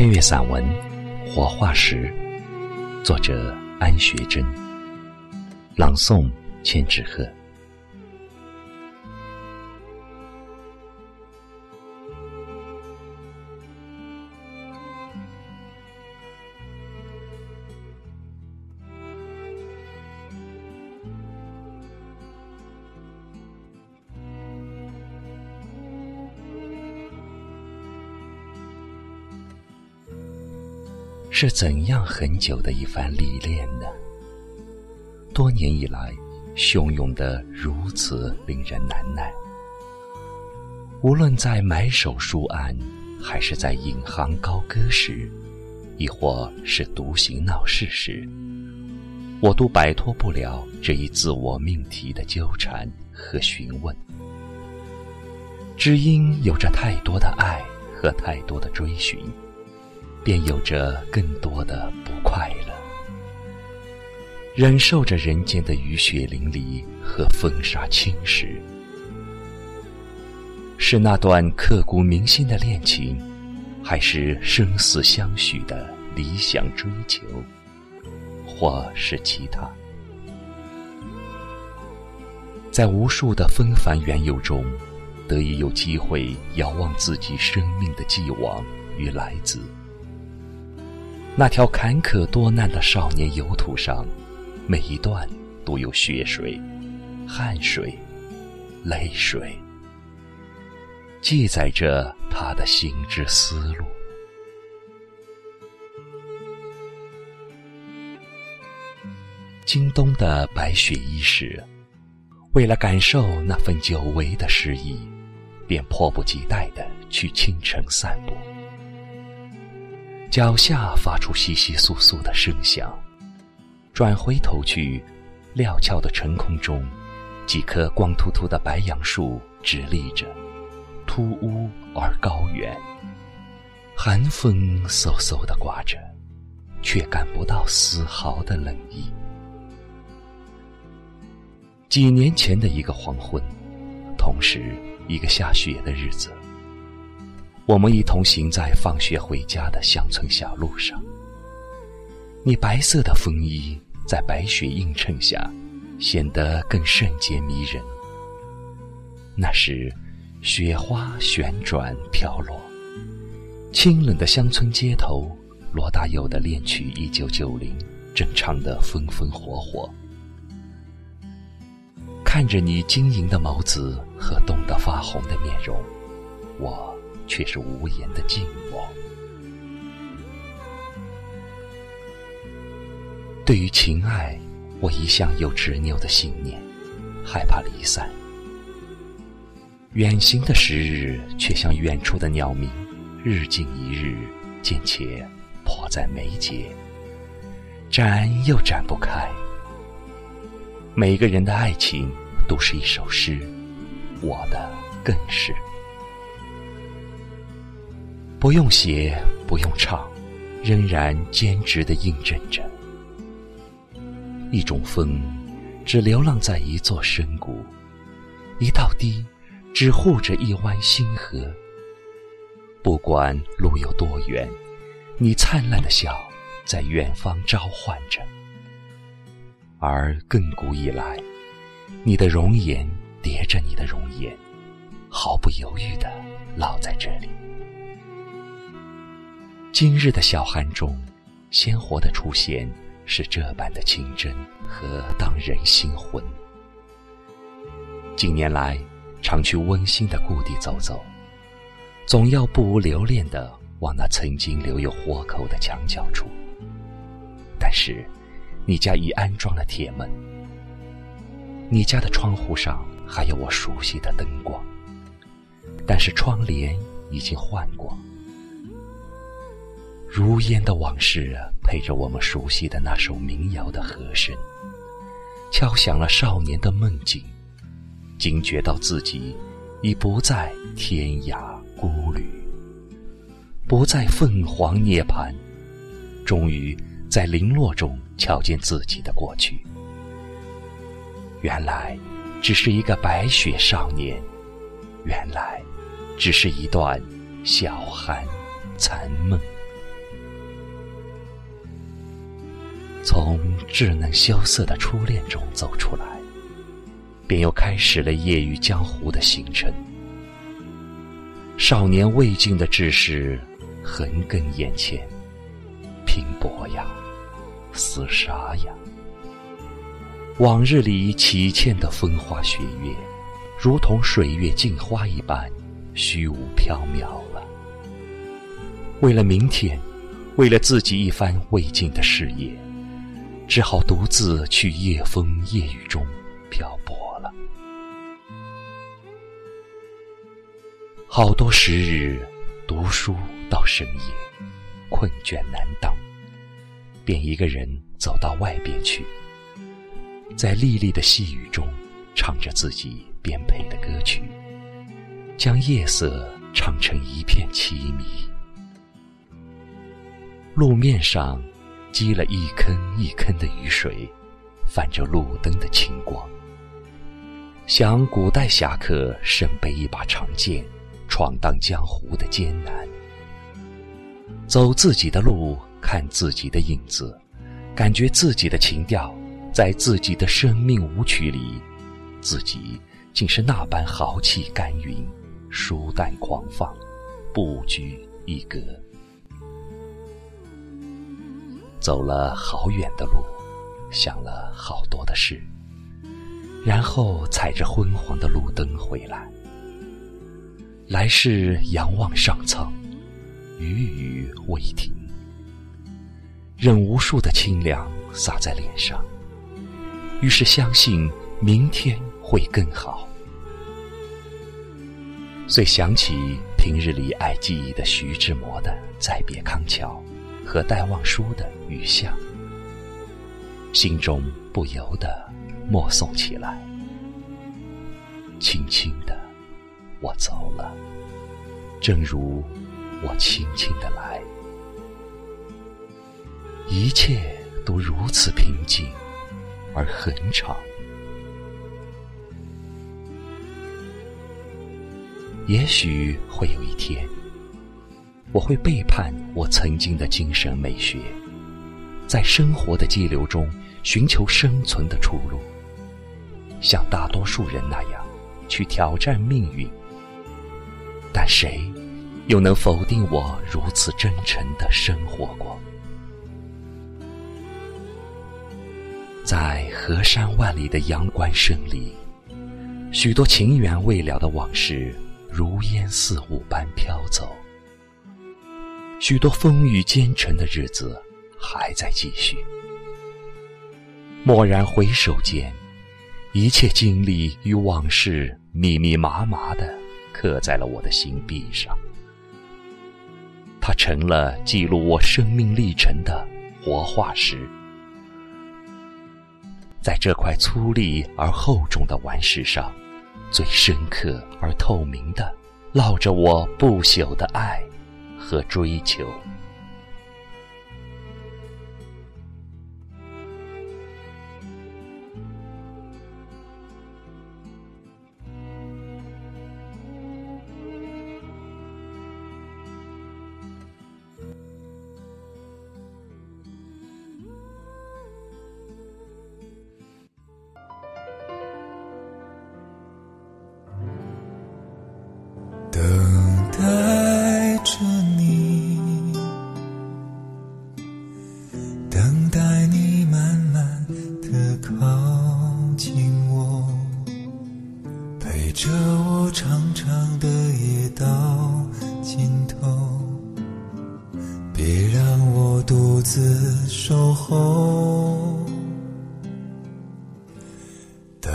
配乐散文《活化石》，作者安学珍，朗诵千纸鹤。是怎样很久的一番历练呢？多年以来，汹涌的如此令人难耐。无论在埋首书案，还是在引吭高歌时，亦或是独行闹市时，我都摆脱不了这一自我命题的纠缠和询问。知音有着太多的爱和太多的追寻。便有着更多的不快乐，忍受着人间的雨雪淋漓和风沙侵蚀，是那段刻骨铭心的恋情，还是生死相许的理想追求，或是其他？在无数的纷繁缘由中，得以有机会遥望自己生命的既往与来自。那条坎坷多难的少年游途上，每一段都有血水、汗水、泪水，记载着他的心之思路。京东的白雪衣时，为了感受那份久违的诗意，便迫不及待地去青城散步。脚下发出窸窸窣窣的声响，转回头去，料峭的晨空中，几棵光秃秃的白杨树直立着，突兀而高远。寒风嗖嗖的刮着，却感不到丝毫的冷意。几年前的一个黄昏，同时一个下雪的日子。我们一同行在放学回家的乡村小路上，你白色的风衣在白雪映衬下，显得更圣洁迷人。那时，雪花旋转飘落，清冷的乡村街头，罗大佑的恋曲《一九九零》正唱得风风火火。看着你晶莹的眸子和冻得发红的面容，我。却是无言的静默。对于情爱，我一向有执拗的信念，害怕离散。远行的时日，却像远处的鸟鸣，日近一日，渐且迫在眉睫，展又展不开。每个人的爱情都是一首诗，我的更是。不用写，不用唱，仍然坚持的印证着。一种风，只流浪在一座深谷；一道堤，只护着一湾星河。不管路有多远，你灿烂的笑在远方召唤着。而亘古以来，你的容颜叠着你的容颜，毫不犹豫的烙在这里。今日的小寒中，鲜活的出现是这般的清真和荡人心魂。近年来，常去温馨的故地走走，总要不无留恋的往那曾经留有活口的墙角处。但是，你家已安装了铁门，你家的窗户上还有我熟悉的灯光，但是窗帘已经换过。如烟的往事，陪着我们熟悉的那首民谣的和声，敲响了少年的梦境，惊觉到自己已不在天涯孤旅，不在凤凰涅槃，终于在零落中瞧见自己的过去。原来，只是一个白雪少年，原来，只是一段小寒残梦。从稚嫩羞涩的初恋中走出来，便又开始了业余江湖的行程。少年未尽的志士，横亘眼前，拼搏呀，厮杀呀。往日里起欠的风花雪月，如同水月镜花一般，虚无缥缈了。为了明天，为了自己一番未尽的事业，只好独自去夜风夜雨中漂泊了。好多时日，读书到深夜，困倦难当，便一个人走到外边去。在沥沥的细雨中，唱着自己编配的歌曲，将夜色唱成一片凄迷。路面上积了一坑一坑的雨水，泛着路灯的清光，想古代侠客身背一把长剑，闯荡江湖的艰难。走自己的路，看自己的影子，感觉自己的情调。在自己的生命舞曲里，自己竟是那般豪气干云、舒淡狂放、不拘一格。走了好远的路，想了好多的事，然后踩着昏黄的路灯回来。来世仰望上苍，雨雨未停，任无数的清凉洒在脸上。于是相信明天会更好。遂想起平日里爱记忆的徐志摩的《再别康桥》和戴望舒的《雨巷》，心中不由得默诵起来。轻轻的，我走了，正如我轻轻的来，一切都如此平静。而很长。也许会有一天，我会背叛我曾经的精神美学，在生活的激流中寻求生存的出路，像大多数人那样去挑战命运。但谁又能否定我如此真诚的生活过？在河山万里的阳关胜利，许多情缘未了的往事如烟似雾般飘走，许多风雨兼程的日子还在继续。蓦然回首间，一切经历与往事密密麻麻的刻在了我的心壁上，它成了记录我生命历程的活化石。在这块粗粝而厚重的顽石上，最深刻而透明的，烙着我不朽的爱和追求。的靠近我，陪着我长长的夜到尽头，别让我独自守候。等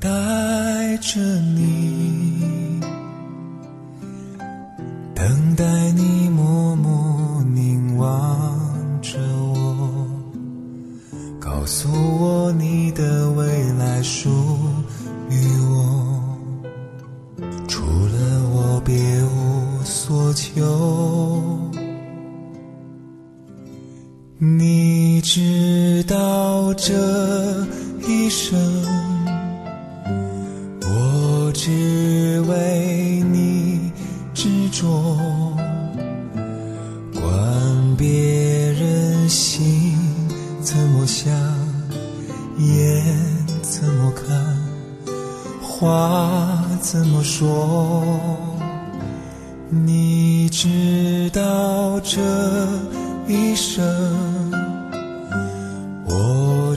待着你。等待你。你知道这一生，我只为你执着，管别人心怎么想，眼。怎么看，话怎么说？你知道这一生，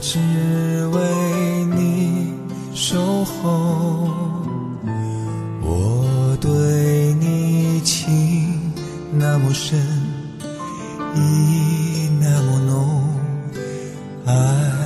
只为你守候，我对你情那么深，意那么浓。爱。